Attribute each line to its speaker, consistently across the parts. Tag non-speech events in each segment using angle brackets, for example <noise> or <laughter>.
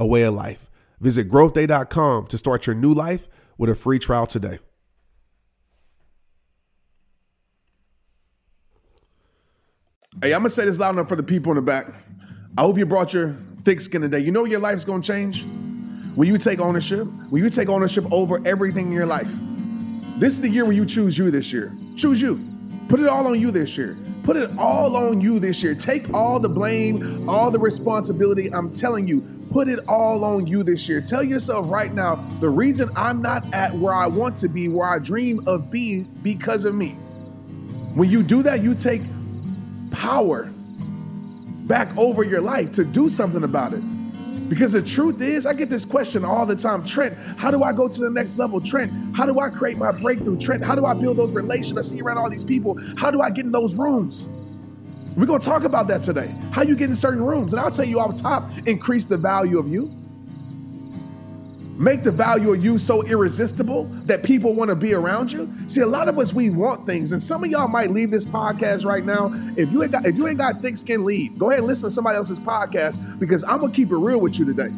Speaker 1: a way of life. Visit growthday.com to start your new life with a free trial today. Hey, I'm gonna say this loud enough for the people in the back. I hope you brought your thick skin today. You know your life's gonna change when you take ownership. When you take ownership over everything in your life. This is the year where you choose you this year. Choose you. Put it all on you this year. Put it all on you this year. Take all the blame, all the responsibility. I'm telling you, put it all on you this year. Tell yourself right now the reason I'm not at where I want to be, where I dream of being, because of me. When you do that, you take power back over your life to do something about it. Because the truth is, I get this question all the time Trent, how do I go to the next level? Trent, how do I create my breakthrough? Trent, how do I build those relationships? I see around all these people. How do I get in those rooms? We're gonna talk about that today. How you get in certain rooms. And I'll tell you off top, increase the value of you. Make the value of you so irresistible that people want to be around you. See, a lot of us we want things, and some of y'all might leave this podcast right now. If you ain't got if you ain't got thick skin, leave. Go ahead and listen to somebody else's podcast because I'm gonna keep it real with you today.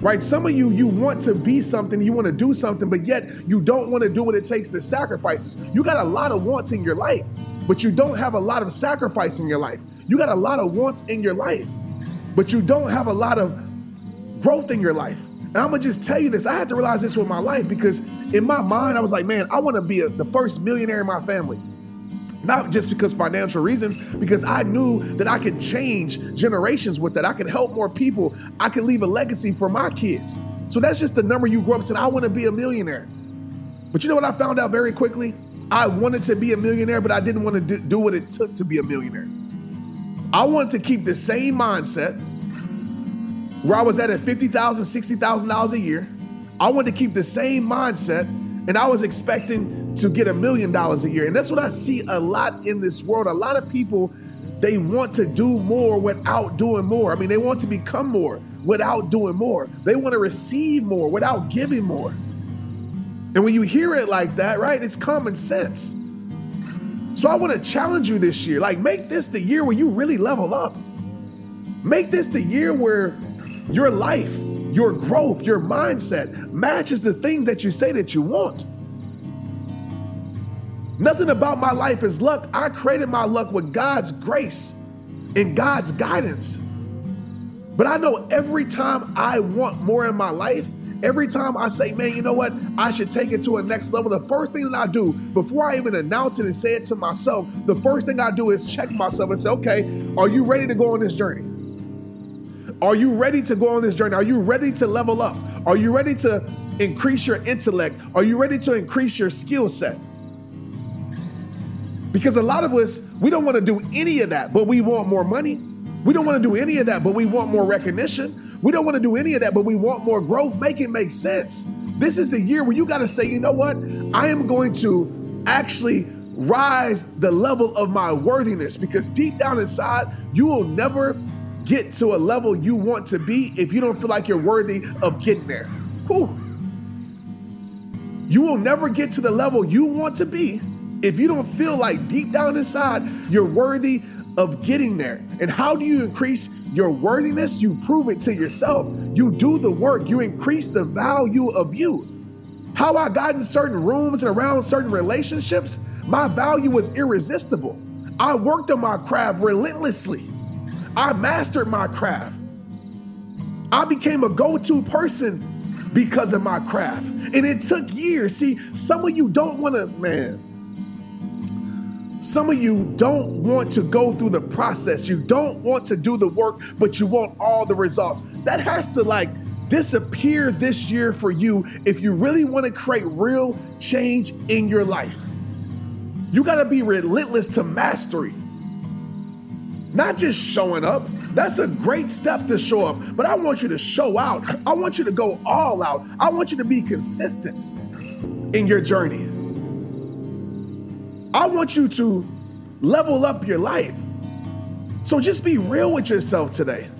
Speaker 1: Right? Some of you you want to be something, you want to do something, but yet you don't want to do what it takes to sacrifices. You got a lot of wants in your life, but you don't have a lot of sacrifice in your life. You got a lot of wants in your life, but you don't have a lot of growth in your life. And I'm gonna just tell you this. I had to realize this with my life because in my mind, I was like, man, I wanna be a, the first millionaire in my family. Not just because financial reasons, because I knew that I could change generations with that. I could help more people. I could leave a legacy for my kids. So that's just the number you grew up saying, I wanna be a millionaire. But you know what I found out very quickly? I wanted to be a millionaire, but I didn't want to do what it took to be a millionaire. I wanted to keep the same mindset where I was at at $50,000, $60,000 a year. I wanted to keep the same mindset and I was expecting to get a million dollars a year. And that's what I see a lot in this world. A lot of people, they want to do more without doing more. I mean, they want to become more without doing more. They want to receive more without giving more. And when you hear it like that, right, it's common sense. So I want to challenge you this year. Like, make this the year where you really level up. Make this the year where your life, your growth, your mindset matches the things that you say that you want. Nothing about my life is luck. I created my luck with God's grace and God's guidance. But I know every time I want more in my life, every time I say, man, you know what? I should take it to a next level. The first thing that I do before I even announce it and say it to myself, the first thing I do is check myself and say, okay, are you ready to go on this journey? Are you ready to go on this journey? Are you ready to level up? Are you ready to increase your intellect? Are you ready to increase your skill set? Because a lot of us, we don't want to do any of that, but we want more money. We don't want to do any of that, but we want more recognition. We don't want to do any of that, but we want more growth. Make it make sense. This is the year where you got to say, you know what? I am going to actually rise the level of my worthiness because deep down inside, you will never get to a level you want to be if you don't feel like you're worthy of getting there. Whew. You will never get to the level you want to be if you don't feel like deep down inside you're worthy of getting there. And how do you increase your worthiness? You prove it to yourself. You do the work, you increase the value of you. How I got in certain rooms and around certain relationships, my value was irresistible. I worked on my craft relentlessly. I mastered my craft. I became a go to person because of my craft. And it took years. See, some of you don't want to, man. Some of you don't want to go through the process. You don't want to do the work, but you want all the results. That has to like disappear this year for you if you really want to create real change in your life. You got to be relentless to mastery. Not just showing up, That's a great step to show up, but I want you to show out. I want you to go all out. I want you to be consistent in your journey. Want you to level up your life. So just be real with yourself today.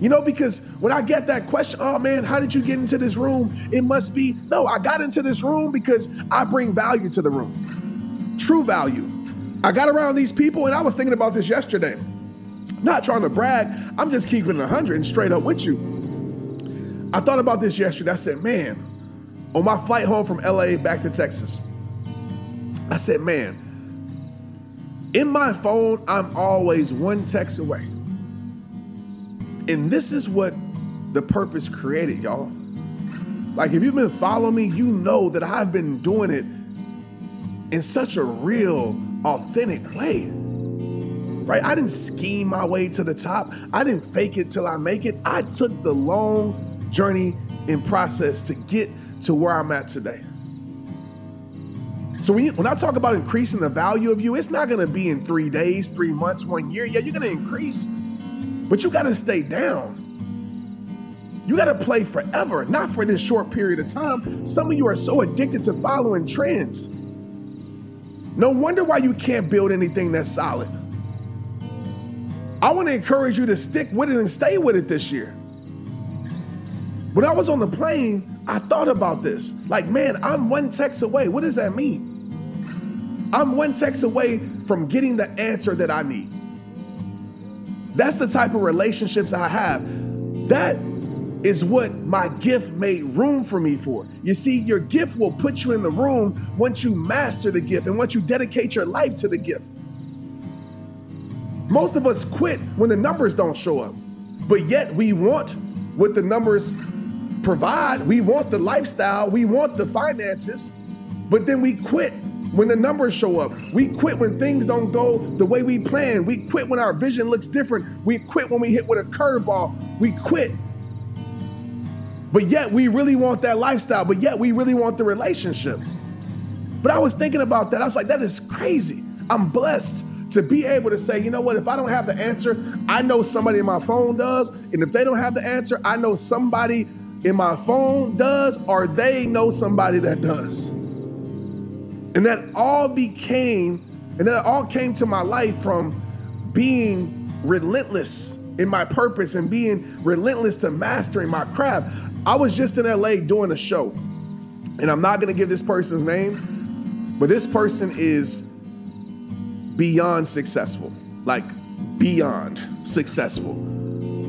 Speaker 1: You know, because when I get that question, oh man, how did you get into this room? It must be, no, I got into this room because I bring value to the room. True value. I got around these people and I was thinking about this yesterday. Not trying to brag, I'm just keeping it 100 and straight up with you. I thought about this yesterday. I said, man, on my flight home from LA back to Texas, I said, man, in my phone, I'm always one text away. And this is what the purpose created, y'all. Like, if you've been following me, you know that I've been doing it in such a real, authentic way. Right? I didn't scheme my way to the top. I didn't fake it till I make it. I took the long journey and process to get to where I'm at today. So when, you, when I talk about increasing the value of you, it's not going to be in three days, three months, one year. Yeah, you're going to increase, but you got to stay down. You got to play forever, not for this short period of time. Some of you are so addicted to following trends. No wonder why you can't build anything that's solid. I want to encourage you to stick with it and stay with it this year. When I was on the plane, I thought about this. Like, man, I'm one text away. What does that mean? I'm one text away from getting the answer that I need. That's the type of relationships I have. That is what my gift made room for me for. You see, your gift will put you in the room once you master the gift and once you dedicate your life to the gift. Most of us quit when the numbers don't show up, but yet we want what the numbers provide. We want the lifestyle, we want the finances, but then we quit when the numbers show up. We quit when things don't go the way we plan. We quit when our vision looks different. We quit when we hit with a curveball. We quit. But yet we really want that lifestyle, but yet we really want the relationship. But I was thinking about that. I was like, that is crazy. I'm blessed to be able to say, you know what, if I don't have the answer, I know somebody in my phone does. And if they don't have the answer, I know somebody in my phone does, or they know somebody that does. And that all became, and that all came to my life from being relentless in my purpose and being relentless to mastering my craft. I was just in LA doing a show, and I'm not gonna give this person's name, but this person is beyond successful, like beyond successful.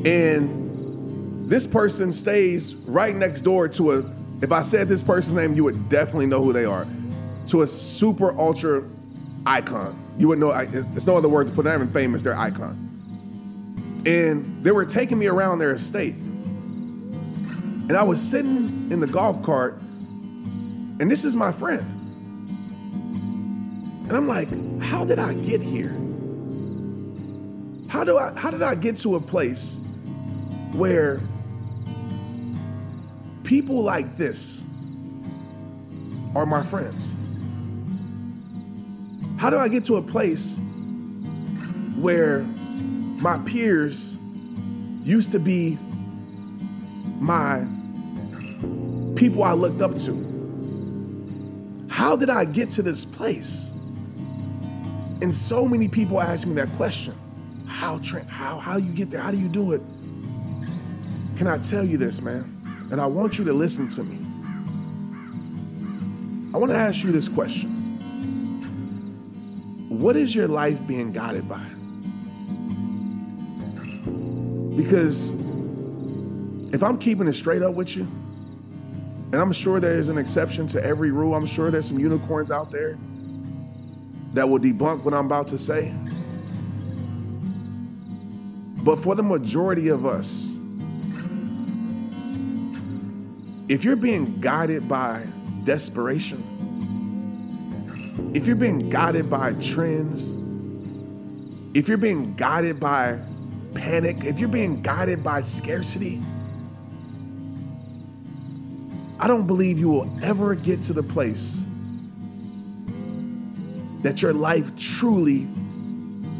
Speaker 1: And this person stays right next door to a, if I said this person's name, you would definitely know who they are, to a super ultra icon. You would know, it's no other word to put them in famous, they're icon. And they were taking me around their estate. And I was sitting in the golf cart, and this is my friend. And I'm like, how did I get here? How do I how did I get to a place where people like this are my friends? How do I get to a place where my peers used to be my people I looked up to? How did I get to this place? And so many people ask me that question. How Trent, how how you get there? How do you do it? Can I tell you this, man? And I want you to listen to me. I want to ask you this question. What is your life being guided by? Because if I'm keeping it straight up with you, and I'm sure there's an exception to every rule, I'm sure there's some unicorns out there that will debunk what I'm about to say. But for the majority of us, if you're being guided by desperation, if you're being guided by trends, if you're being guided by panic, if you're being guided by scarcity, I don't believe you will ever get to the place that your life truly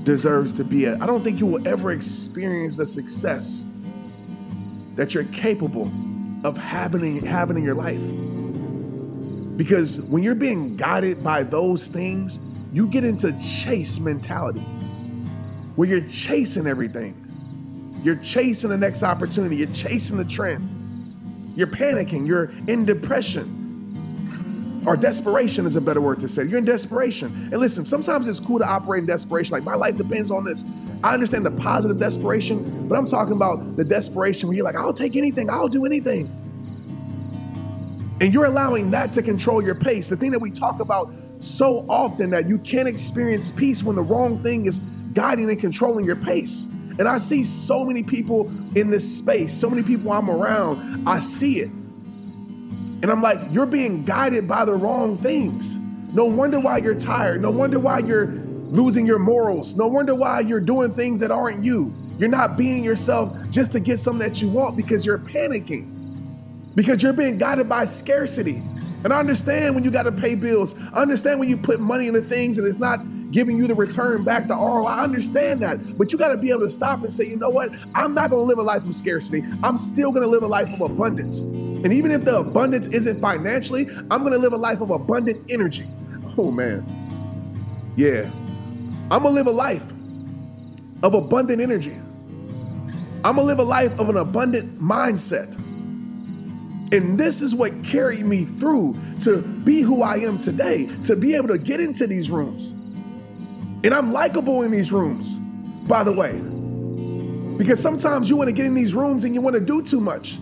Speaker 1: deserves to be at. I don't think you will ever experience the success that you're capable of having, having in your life. Because when you're being guided by those things, you get into chase mentality where you're chasing everything. You're chasing the next opportunity, you're chasing the trend. You're panicking, you're in depression. Or desperation is a better word to say. You're in desperation. And listen, sometimes it's cool to operate in desperation. Like, my life depends on this. I understand the positive desperation, but I'm talking about the desperation where you're like, I'll take anything, I'll do anything. And you're allowing that to control your pace. The thing that we talk about so often that you can't experience peace when the wrong thing is guiding and controlling your pace. And I see so many people in this space, so many people I'm around, I see it. And I'm like, you're being guided by the wrong things. No wonder why you're tired. No wonder why you're losing your morals. No wonder why you're doing things that aren't you. You're not being yourself just to get something that you want because you're panicking, because you're being guided by scarcity. And I understand when you got to pay bills. I understand when you put money into things and it's not giving you the return back to ROI. I understand that. But you got to be able to stop and say, you know what? I'm not going to live a life of scarcity. I'm still going to live a life of abundance. And even if the abundance isn't financially, I'm going to live a life of abundant energy. Oh, man. Yeah. I'm going to live a life of abundant energy. I'm going to live a life of an abundant mindset. And this is what carried me through to be who I am today, to be able to get into these rooms. And I'm likable in these rooms, by the way. Because sometimes you want to get in these rooms and you want to do too much.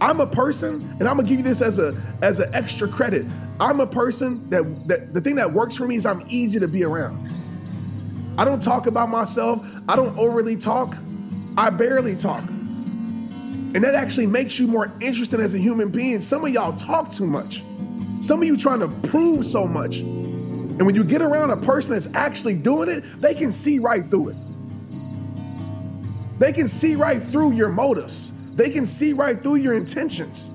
Speaker 1: I'm a person, and I'm gonna give you this as a as an extra credit. I'm a person that, that the thing that works for me is I'm easy to be around. I don't talk about myself, I don't overly talk, I barely talk. And that actually makes you more interesting as a human being. Some of y'all talk too much. Some of you trying to prove so much. And when you get around a person that's actually doing it, they can see right through it. They can see right through your motives. They can see right through your intentions.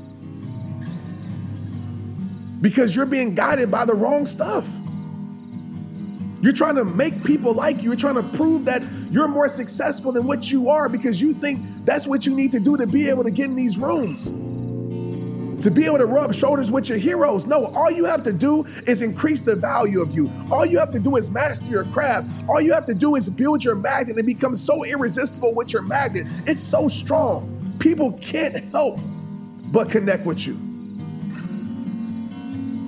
Speaker 1: Because you're being guided by the wrong stuff. You're trying to make people like you. You're trying to prove that you're more successful than what you are because you think that's what you need to do to be able to get in these rooms. To be able to rub shoulders with your heroes. No, all you have to do is increase the value of you. All you have to do is master your craft. All you have to do is build your magnet and become so irresistible with your magnet. It's so strong. People can't help but connect with you.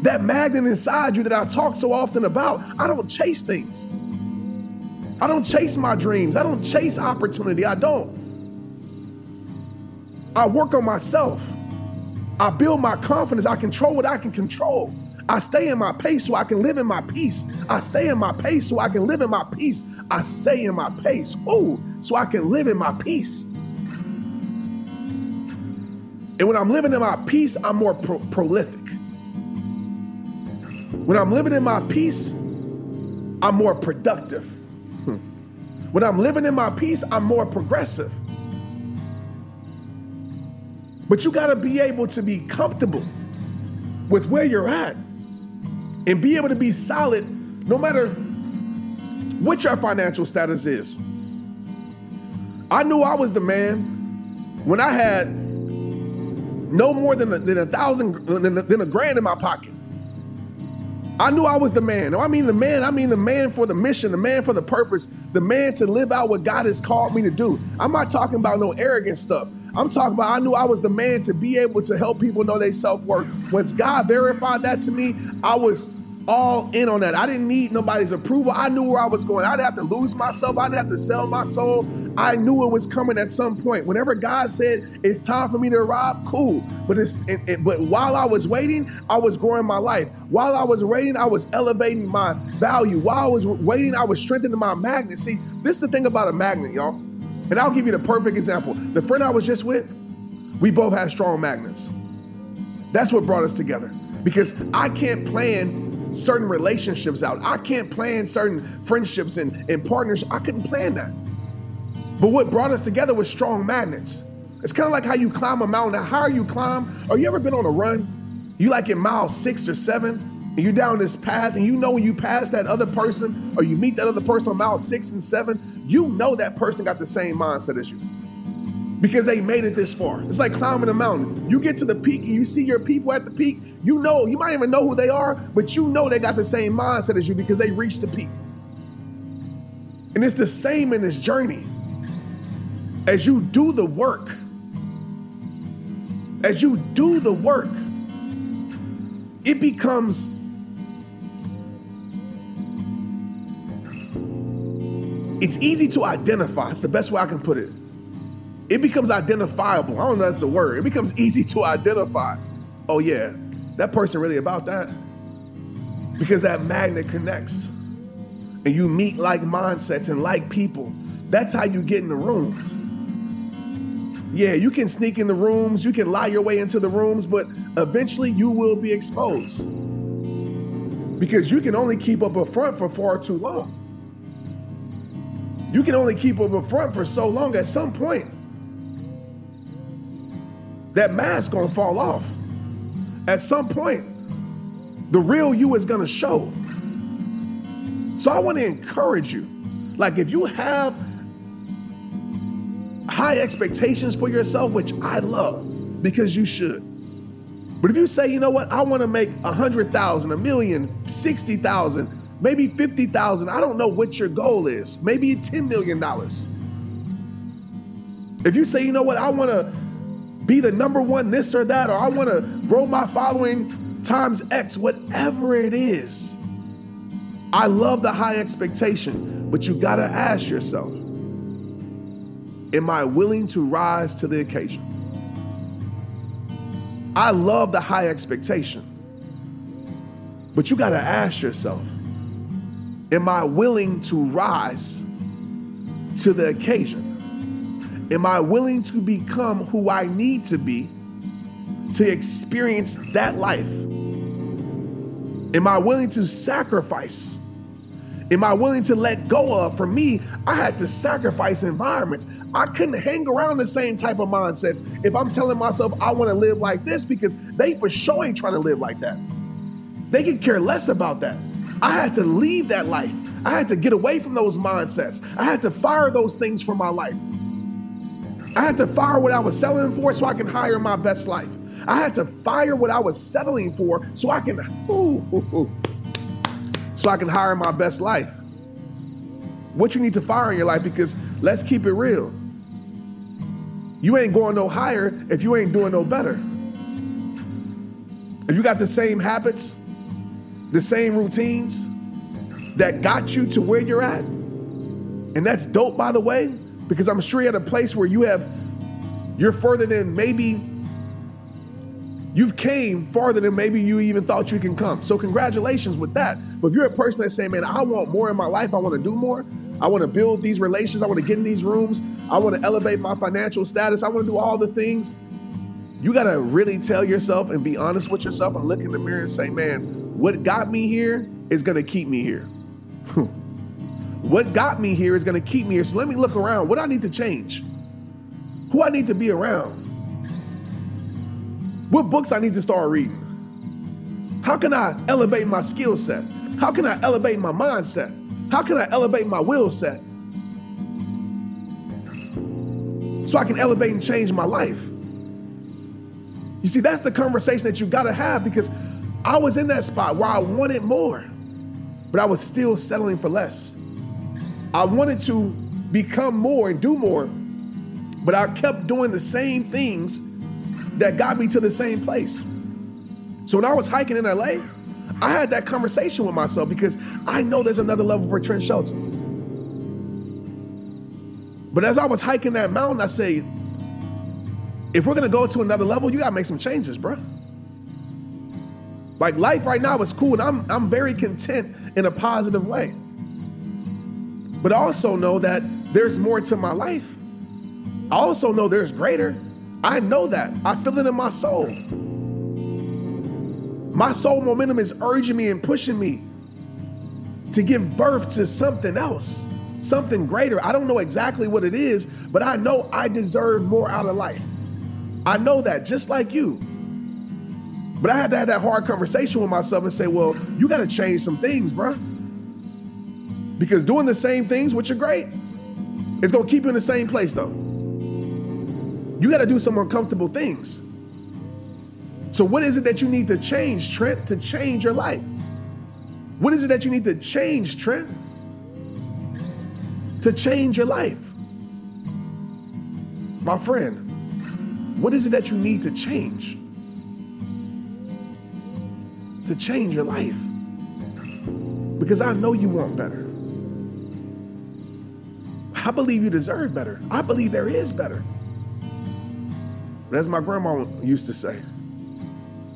Speaker 1: That magnet inside you that I talk so often about, I don't chase things. I don't chase my dreams. I don't chase opportunity. I don't. I work on myself. I build my confidence. I control what I can control. I stay in my pace so I can live in my peace. I stay in my pace so I can live in my peace. I stay in my pace. Oh, so I can live in my peace. And when I'm living in my peace, I'm more pro- prolific. When I'm living in my peace, I'm more productive. Hmm. when I'm living in my peace, I'm more progressive. But you got to be able to be comfortable with where you're at and be able to be solid no matter what your financial status is. I knew I was the man when I had no more than a, than a thousand, than a, than a grand in my pocket. I knew I was the man. I mean the man, I mean the man for the mission, the man for the purpose, the man to live out what God has called me to do. I'm not talking about no arrogant stuff. I'm talking about I knew I was the man to be able to help people know their self-worth. Once God verified that to me, I was all in on that. I didn't need nobody's approval. I knew where I was going. I didn't have to lose myself. I didn't have to sell my soul. I knew it was coming at some point. Whenever God said it's time for me to arrive, cool. But it's it, it, but while I was waiting, I was growing my life. While I was waiting, I was elevating my value. While I was waiting, I was strengthening my magnet. See, this is the thing about a magnet, y'all. And I'll give you the perfect example. The friend I was just with, we both had strong magnets. That's what brought us together. Because I can't plan certain relationships out. I can't plan certain friendships and, and partners. I couldn't plan that. But what brought us together was strong magnets. It's kind of like how you climb a mountain. The higher you climb, or you ever been on a run? You like in mile six or seven, and you're down this path, and you know when you pass that other person or you meet that other person on mile six and seven, you know that person got the same mindset as you because they made it this far. It's like climbing a mountain. You get to the peak and you see your people at the peak. You know, you might even know who they are, but you know they got the same mindset as you because they reached the peak. And it's the same in this journey. As you do the work, as you do the work, it becomes it's easy to identify. It's the best way I can put it. It becomes identifiable. I don't know if that's a word. It becomes easy to identify. Oh, yeah, that person really about that. Because that magnet connects. And you meet like mindsets and like people. That's how you get in the rooms. Yeah, you can sneak in the rooms, you can lie your way into the rooms, but eventually you will be exposed. Because you can only keep up a front for far too long. You can only keep up a front for so long. At some point, that mask gonna fall off. At some point, the real you is gonna show. So I want to encourage you. Like if you have high expectations for yourself, which I love because you should. But if you say, you know what, I want to make a hundred thousand, a million, sixty thousand, maybe fifty thousand, I don't know what your goal is, maybe ten million dollars. If you say, you know what, I want to be the number one this or that, or I want to grow my following times X, whatever it is. I love the high expectation, but you got to ask yourself Am I willing to rise to the occasion? I love the high expectation, but you got to ask yourself Am I willing to rise to the occasion? Am I willing to become who I need to be to experience that life? Am I willing to sacrifice? Am I willing to let go of? For me, I had to sacrifice environments. I couldn't hang around the same type of mindsets if I'm telling myself I want to live like this because they for sure ain't trying to live like that. They could care less about that. I had to leave that life. I had to get away from those mindsets. I had to fire those things from my life. I had to fire what I was selling for so I can hire my best life. I had to fire what I was settling for so I can ooh, ooh, ooh, so I can hire my best life. What you need to fire in your life because let's keep it real. You ain't going no higher if you ain't doing no better. If you got the same habits, the same routines that got you to where you're at, and that's dope by the way, because I'm sure you're at a place where you have, you're further than maybe, you've came farther than maybe you even thought you can come. So congratulations with that. But if you're a person that's saying, man, I want more in my life, I want to do more, I want to build these relations, I want to get in these rooms, I want to elevate my financial status, I want to do all the things. You got to really tell yourself and be honest with yourself and look in the mirror and say, man, what got me here is going to keep me here. <laughs> What got me here is going to keep me here. So let me look around. What I need to change? Who I need to be around? What books I need to start reading? How can I elevate my skill set? How can I elevate my mindset? How can I elevate my will set? So I can elevate and change my life. You see, that's the conversation that you got to have because I was in that spot where I wanted more, but I was still settling for less. I wanted to become more and do more, but I kept doing the same things that got me to the same place. So when I was hiking in LA, I had that conversation with myself because I know there's another level for Trent Shelton. But as I was hiking that mountain, I say, if we're gonna go to another level, you gotta make some changes, bro. Like life right now is cool, and I'm I'm very content in a positive way but also know that there's more to my life. I also know there's greater. I know that. I feel it in my soul. My soul momentum is urging me and pushing me to give birth to something else, something greater. I don't know exactly what it is, but I know I deserve more out of life. I know that just like you. But I had to have that hard conversation with myself and say, well, you got to change some things, bro. Because doing the same things, which are great, it's going to keep you in the same place, though. You got to do some uncomfortable things. So, what is it that you need to change, Trent, to change your life? What is it that you need to change, Trent, to change your life? My friend, what is it that you need to change? To change your life. Because I know you want better. I believe you deserve better. I believe there is better. But as my grandma used to say,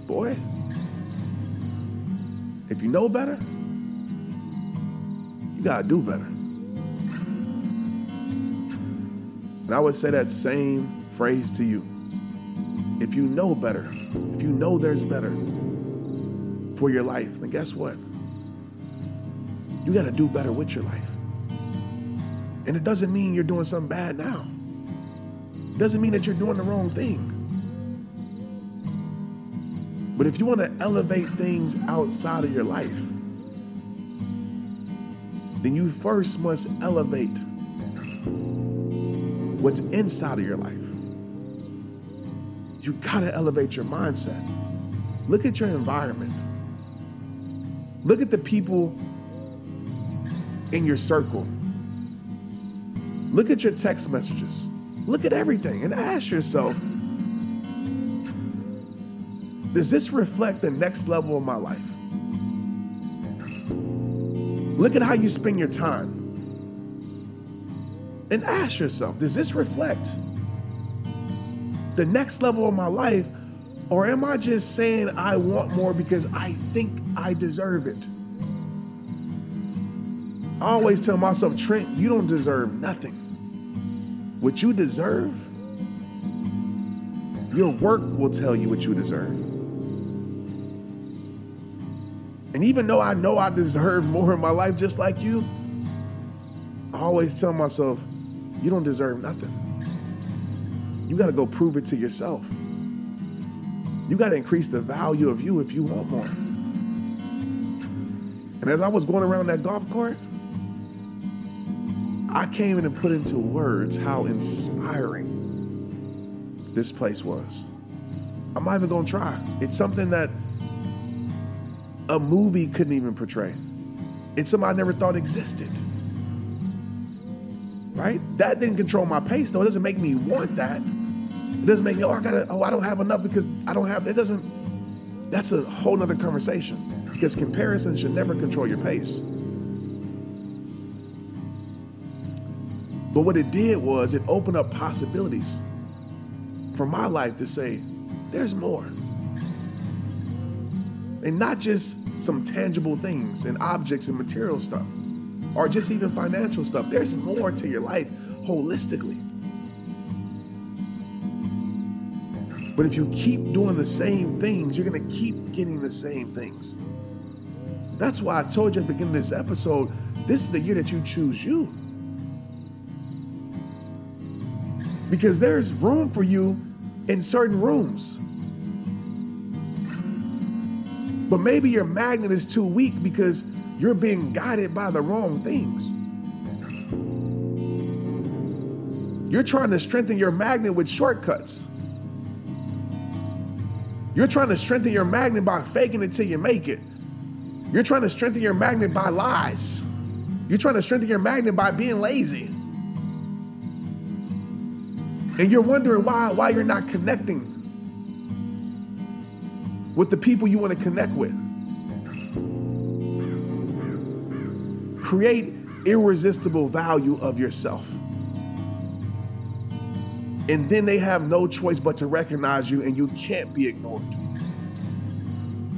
Speaker 1: boy, if you know better, you gotta do better. And I would say that same phrase to you. If you know better, if you know there's better for your life, then guess what? You gotta do better with your life. And it doesn't mean you're doing something bad now. It doesn't mean that you're doing the wrong thing. But if you want to elevate things outside of your life, then you first must elevate what's inside of your life. You gotta elevate your mindset. Look at your environment. Look at the people in your circle. Look at your text messages. Look at everything and ask yourself Does this reflect the next level of my life? Look at how you spend your time. And ask yourself Does this reflect the next level of my life? Or am I just saying I want more because I think I deserve it? I always tell myself, Trent, you don't deserve nothing. What you deserve, your work will tell you what you deserve. And even though I know I deserve more in my life just like you, I always tell myself, you don't deserve nothing. You got to go prove it to yourself. You got to increase the value of you if you want more. And as I was going around that golf cart, I came in and put into words how inspiring this place was. I'm not even gonna try. It's something that a movie couldn't even portray. It's something I never thought existed. Right? That didn't control my pace, though. It doesn't make me want that. It doesn't make me, oh, I gotta, oh, I don't have enough because I don't have, it doesn't, that's a whole nother conversation. Because comparison should never control your pace. But what it did was it opened up possibilities for my life to say, there's more. And not just some tangible things and objects and material stuff, or just even financial stuff. There's more to your life holistically. But if you keep doing the same things, you're going to keep getting the same things. That's why I told you at the beginning of this episode this is the year that you choose you. because there's room for you in certain rooms. But maybe your magnet is too weak because you're being guided by the wrong things. You're trying to strengthen your magnet with shortcuts. You're trying to strengthen your magnet by faking it till you make it. You're trying to strengthen your magnet by lies. You're trying to strengthen your magnet by being lazy. And you're wondering why, why you're not connecting with the people you want to connect with. Create irresistible value of yourself. And then they have no choice but to recognize you, and you can't be ignored.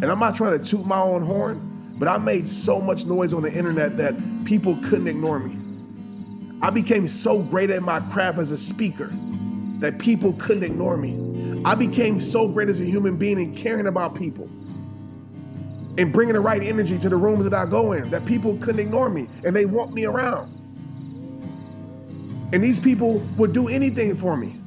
Speaker 1: And I'm not trying to toot my own horn, but I made so much noise on the internet that people couldn't ignore me. I became so great at my craft as a speaker that people couldn't ignore me. I became so great as a human being and caring about people and bringing the right energy to the rooms that I go in that people couldn't ignore me and they want me around. And these people would do anything for me.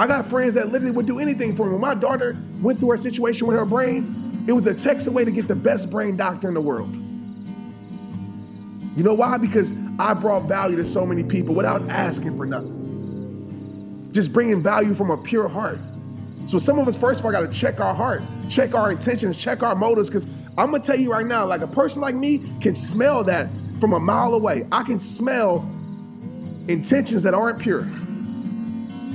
Speaker 1: I got friends that literally would do anything for me. My daughter went through her situation with her brain, it was a text away to get the best brain doctor in the world. You know why? Because I brought value to so many people without asking for nothing. Just bringing value from a pure heart. So some of us, first of all, got to check our heart, check our intentions, check our motives. Because I'm gonna tell you right now, like a person like me can smell that from a mile away. I can smell intentions that aren't pure.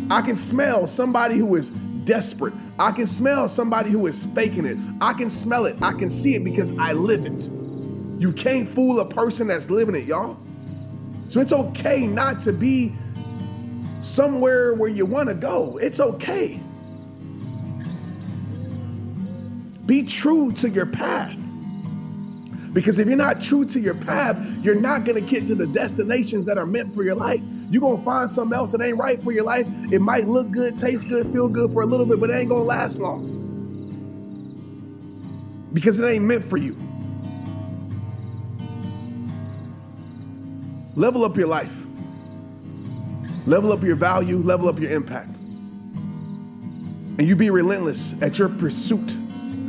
Speaker 1: I can smell somebody who is desperate. I can smell somebody who is faking it. I can smell it. I can see it because I live it. You can't fool a person that's living it, y'all. So it's okay not to be somewhere where you want to go. It's okay. Be true to your path. Because if you're not true to your path, you're not going to get to the destinations that are meant for your life. You're going to find something else that ain't right for your life. It might look good, taste good, feel good for a little bit, but it ain't going to last long. Because it ain't meant for you. Level up your life. Level up your value, level up your impact. And you be relentless at your pursuit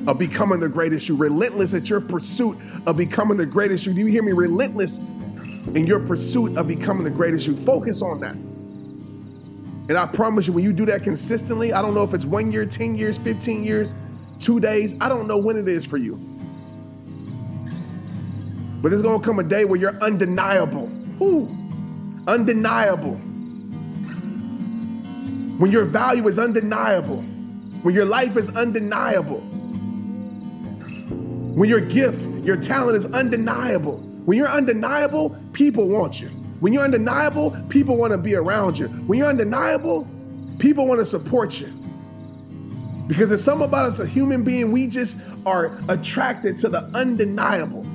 Speaker 1: of becoming the greatest you. Relentless at your pursuit of becoming the greatest you. Do you hear me? Relentless in your pursuit of becoming the greatest you. Focus on that. And I promise you, when you do that consistently, I don't know if it's one year, 10 years, 15 years, two days, I don't know when it is for you. But there's gonna come a day where you're undeniable. Whew. Undeniable. When your value is undeniable. When your life is undeniable. When your gift, your talent is undeniable. When you're undeniable, people want you. When you're undeniable, people want to be around you. When you're undeniable, people want to support you. Because there's something about us, a human being, we just are attracted to the undeniable.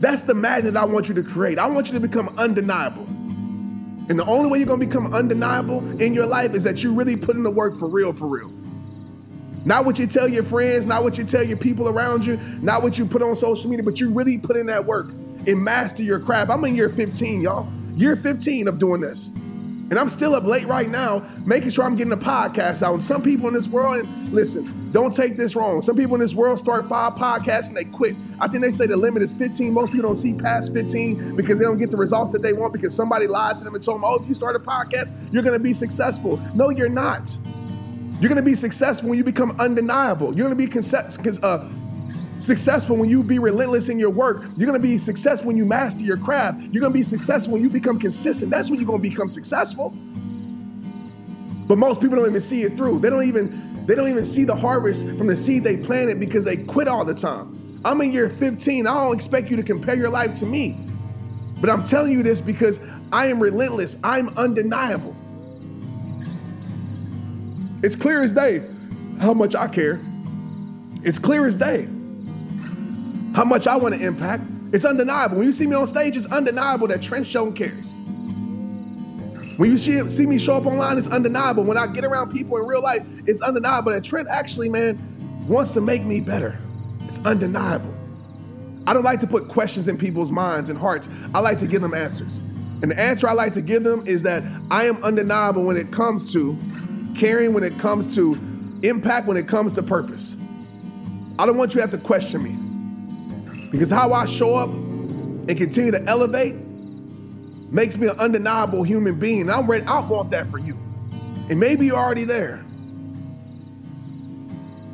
Speaker 1: That's the magnet I want you to create. I want you to become undeniable. And the only way you're gonna become undeniable in your life is that you really put in the work for real, for real. Not what you tell your friends, not what you tell your people around you, not what you put on social media, but you really put in that work and master your craft. I'm in year 15, y'all. Year 15 of doing this. And I'm still up late right now, making sure I'm getting a podcast out. And some people in this world, and listen, don't take this wrong. Some people in this world start five podcasts and they quit. I think they say the limit is 15. Most people don't see past 15 because they don't get the results that they want because somebody lied to them and told them, oh, if you start a podcast, you're going to be successful. No, you're not. You're going to be successful when you become undeniable. You're going to be uh, successful when you be relentless in your work. You're going to be successful when you master your craft. You're going to be successful when you become consistent. That's when you're going to become successful. But most people don't even see it through. They don't even they don't even see the harvest from the seed they planted because they quit all the time. I'm in year 15. I don't expect you to compare your life to me. But I'm telling you this because I am relentless. I'm undeniable. It's clear as day how much I care. It's clear as day how much I want to impact. It's undeniable. When you see me on stage, it's undeniable that Trent Shelton cares. When you see, see me show up online, it's undeniable. When I get around people in real life, it's undeniable that Trent actually, man, wants to make me better. It's undeniable. I don't like to put questions in people's minds and hearts. I like to give them answers. And the answer I like to give them is that I am undeniable when it comes to caring when it comes to impact, when it comes to purpose. I don't want you to have to question me because how I show up and continue to elevate makes me an undeniable human being. I'm ready, I want that for you. And maybe you're already there.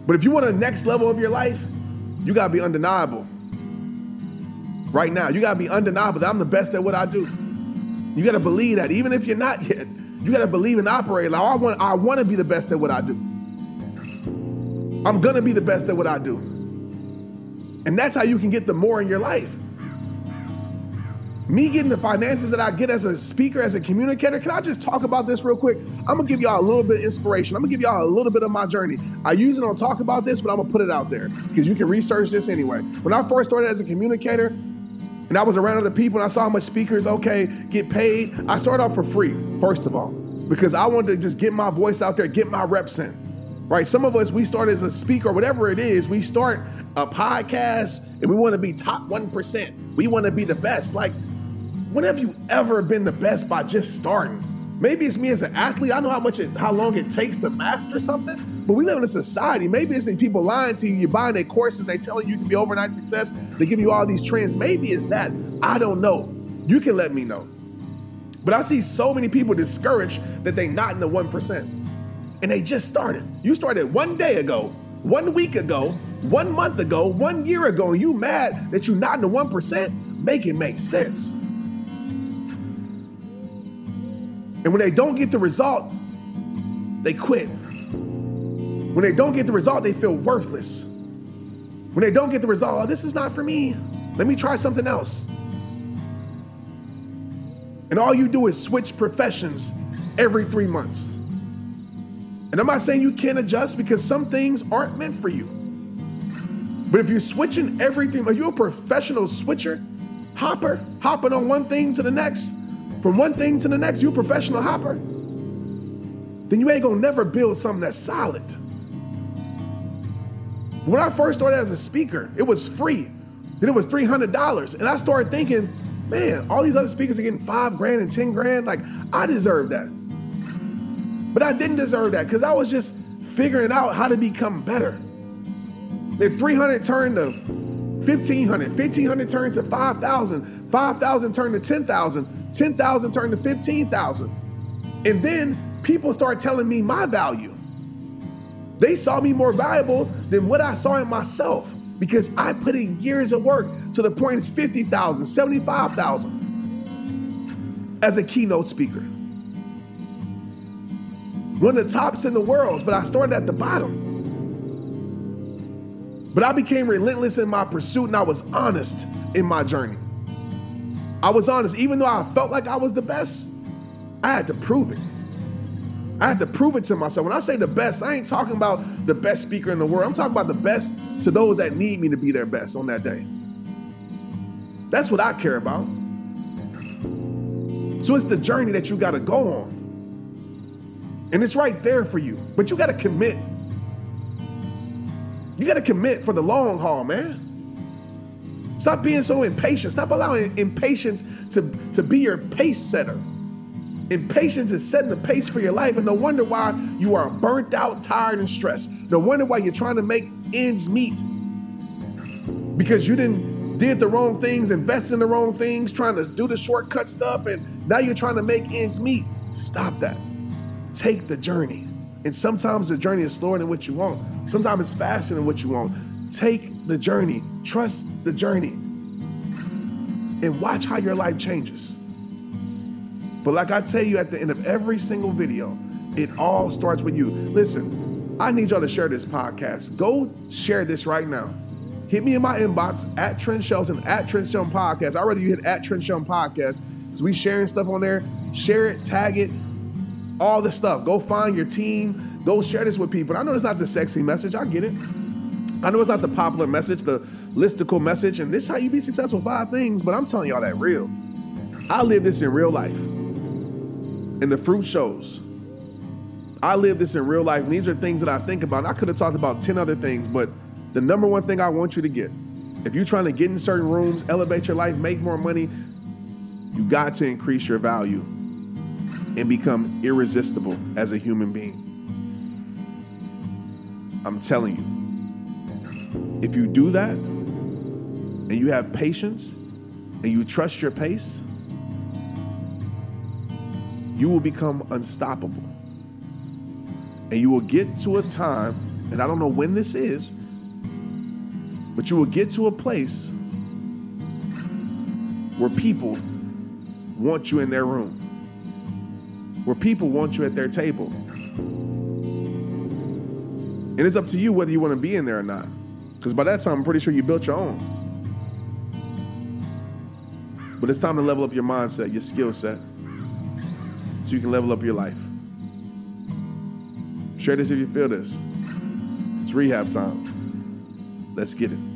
Speaker 1: But if you want a next level of your life, you gotta be undeniable. Right now, you gotta be undeniable that I'm the best at what I do. You gotta believe that, even if you're not yet. You got to believe and operate. Like I want, I want to be the best at what I do. I'm gonna be the best at what I do, and that's how you can get the more in your life. Me getting the finances that I get as a speaker, as a communicator. Can I just talk about this real quick? I'm gonna give y'all a little bit of inspiration. I'm gonna give y'all a little bit of my journey. I usually don't talk about this, but I'm gonna put it out there because you can research this anyway. When I first started as a communicator, and I was around other people and I saw how much speakers, okay, get paid. I started off for free, first of all, because I wanted to just get my voice out there, get my reps in. Right? Some of us, we start as a speaker, whatever it is, we start a podcast and we want to be top 1%. We want to be the best. Like, when have you ever been the best by just starting? Maybe it's me as an athlete. I know how much it, how long it takes to master something. But we live in a society. Maybe it's the people lying to you. You're buying their courses. They telling you you can be overnight success. They give you all these trends. Maybe it's that. I don't know. You can let me know. But I see so many people discouraged that they not in the one percent, and they just started. You started one day ago, one week ago, one month ago, one year ago, and you mad that you're not in the one percent. Make it make sense. And when they don't get the result, they quit. When they don't get the result, they feel worthless. When they don't get the result, oh, this is not for me. Let me try something else. And all you do is switch professions every three months. And I'm not saying you can't adjust because some things aren't meant for you. But if you're switching everything, are you a professional switcher, hopper, hopping on one thing to the next, from one thing to the next, you a professional hopper, then you ain't gonna never build something that's solid. When I first started as a speaker, it was free. Then it was $300. And I started thinking, man, all these other speakers are getting five grand and 10 grand. Like, I deserve that. But I didn't deserve that because I was just figuring out how to become better. Then 300 turned to 1500, 1500 turned to 5,000, 5,000 turned to 10,000, 10,000 turned to 15,000. And then people start telling me my value. They saw me more valuable than what I saw in myself because I put in years of work to the point it's 50,000, 75,000 as a keynote speaker. One of the tops in the world, but I started at the bottom. But I became relentless in my pursuit and I was honest in my journey. I was honest, even though I felt like I was the best, I had to prove it. I had to prove it to myself. When I say the best, I ain't talking about the best speaker in the world. I'm talking about the best to those that need me to be their best on that day. That's what I care about. So it's the journey that you got to go on. And it's right there for you. But you got to commit. You got to commit for the long haul, man. Stop being so impatient. Stop allowing impatience to, to be your pace setter. Impatience is setting the pace for your life, and no wonder why you are burnt out, tired, and stressed. No wonder why you're trying to make ends meet because you didn't did the wrong things, invest in the wrong things, trying to do the shortcut stuff, and now you're trying to make ends meet. Stop that. Take the journey. And sometimes the journey is slower than what you want. Sometimes it's faster than what you want. Take the journey. Trust the journey. And watch how your life changes. But like I tell you at the end of every single video, it all starts with you. Listen, I need y'all to share this podcast. Go share this right now. Hit me in my inbox at Trent Shelton, at Trent Shelton Podcast. I'd rather you hit at Trent Shelton Podcast because we sharing stuff on there. Share it, tag it, all the stuff. Go find your team. Go share this with people. I know it's not the sexy message. I get it. I know it's not the popular message, the listicle message, and this is how you be successful. Five things, but I'm telling y'all that real. I live this in real life and the fruit shows. I live this in real life, and these are things that I think about. And I could have talked about 10 other things, but the number one thing I want you to get if you're trying to get in certain rooms, elevate your life, make more money, you got to increase your value and become irresistible as a human being. I'm telling you, if you do that and you have patience and you trust your pace, you will become unstoppable. And you will get to a time, and I don't know when this is, but you will get to a place where people want you in their room, where people want you at their table. And it's up to you whether you want to be in there or not. Because by that time, I'm pretty sure you built your own. But it's time to level up your mindset, your skill set so you can level up your life. Share this if you feel this. It's rehab time. Let's get it.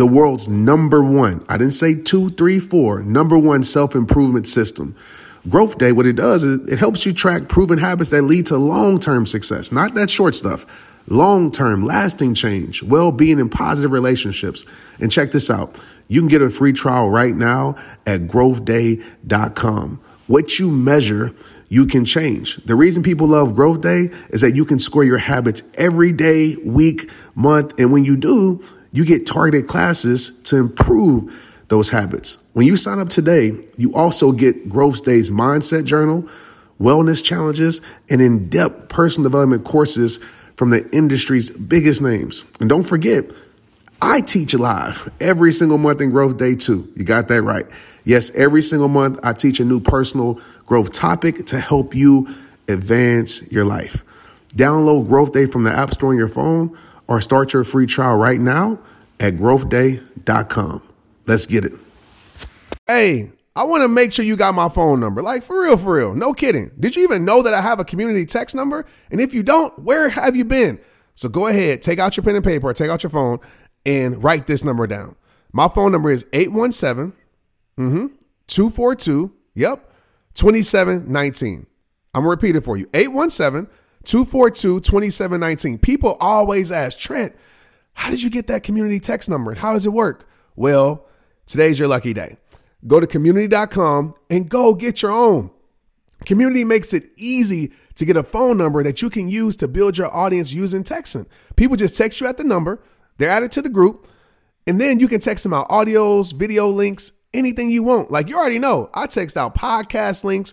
Speaker 2: the world's number one, I didn't say two, three, four, number one self improvement system. Growth Day, what it does is it helps you track proven habits that lead to long term success, not that short stuff. Long term, lasting change, well being, and positive relationships. And check this out you can get a free trial right now at growthday.com. What you measure, you can change. The reason people love Growth Day is that you can score your habits every day, week, month. And when you do, you get targeted classes to improve those habits. When you sign up today, you also get Growth Day's mindset journal, wellness challenges, and in depth personal development courses from the industry's biggest names. And don't forget, I teach live every single month in Growth Day too. You got that right. Yes, every single month I teach a new personal growth topic to help you advance your life. Download Growth Day from the App Store on your phone or start your free trial right now at growthday.com. Let's get it.
Speaker 1: Hey, I want to make sure you got my phone number. Like for real, for real. No kidding. Did you even know that I have a community text number? And if you don't, where have you been? So go ahead, take out your pen and paper, or take out your phone, and write this number down. My phone number is 817 mm-hmm, 242, yep, 2719. I'm going to repeat it for you 817 242 2719. People always ask, Trent, how did you get that community text number? And how does it work? Well, today's your lucky day. Go to community.com and go get your own. Community makes it easy to get a phone number that you can use to build your audience using texting. People just text you at the number, they're added to the group, and then you can text them out audios, video links, anything you want. Like you already know, I text out podcast links,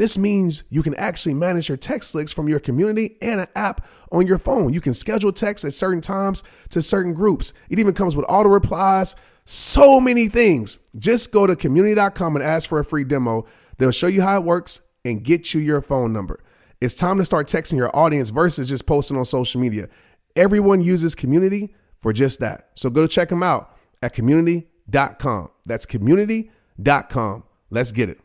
Speaker 1: this means you can actually manage your text links from your community and an app on your phone. You can schedule texts at certain times to certain groups. It even comes with auto replies, so many things. Just go to community.com and ask for a free demo. They'll show you how it works and get you your phone number. It's time to start texting your audience versus just posting on social media. Everyone uses community for just that. So go check them out at community.com. That's community.com. Let's get it.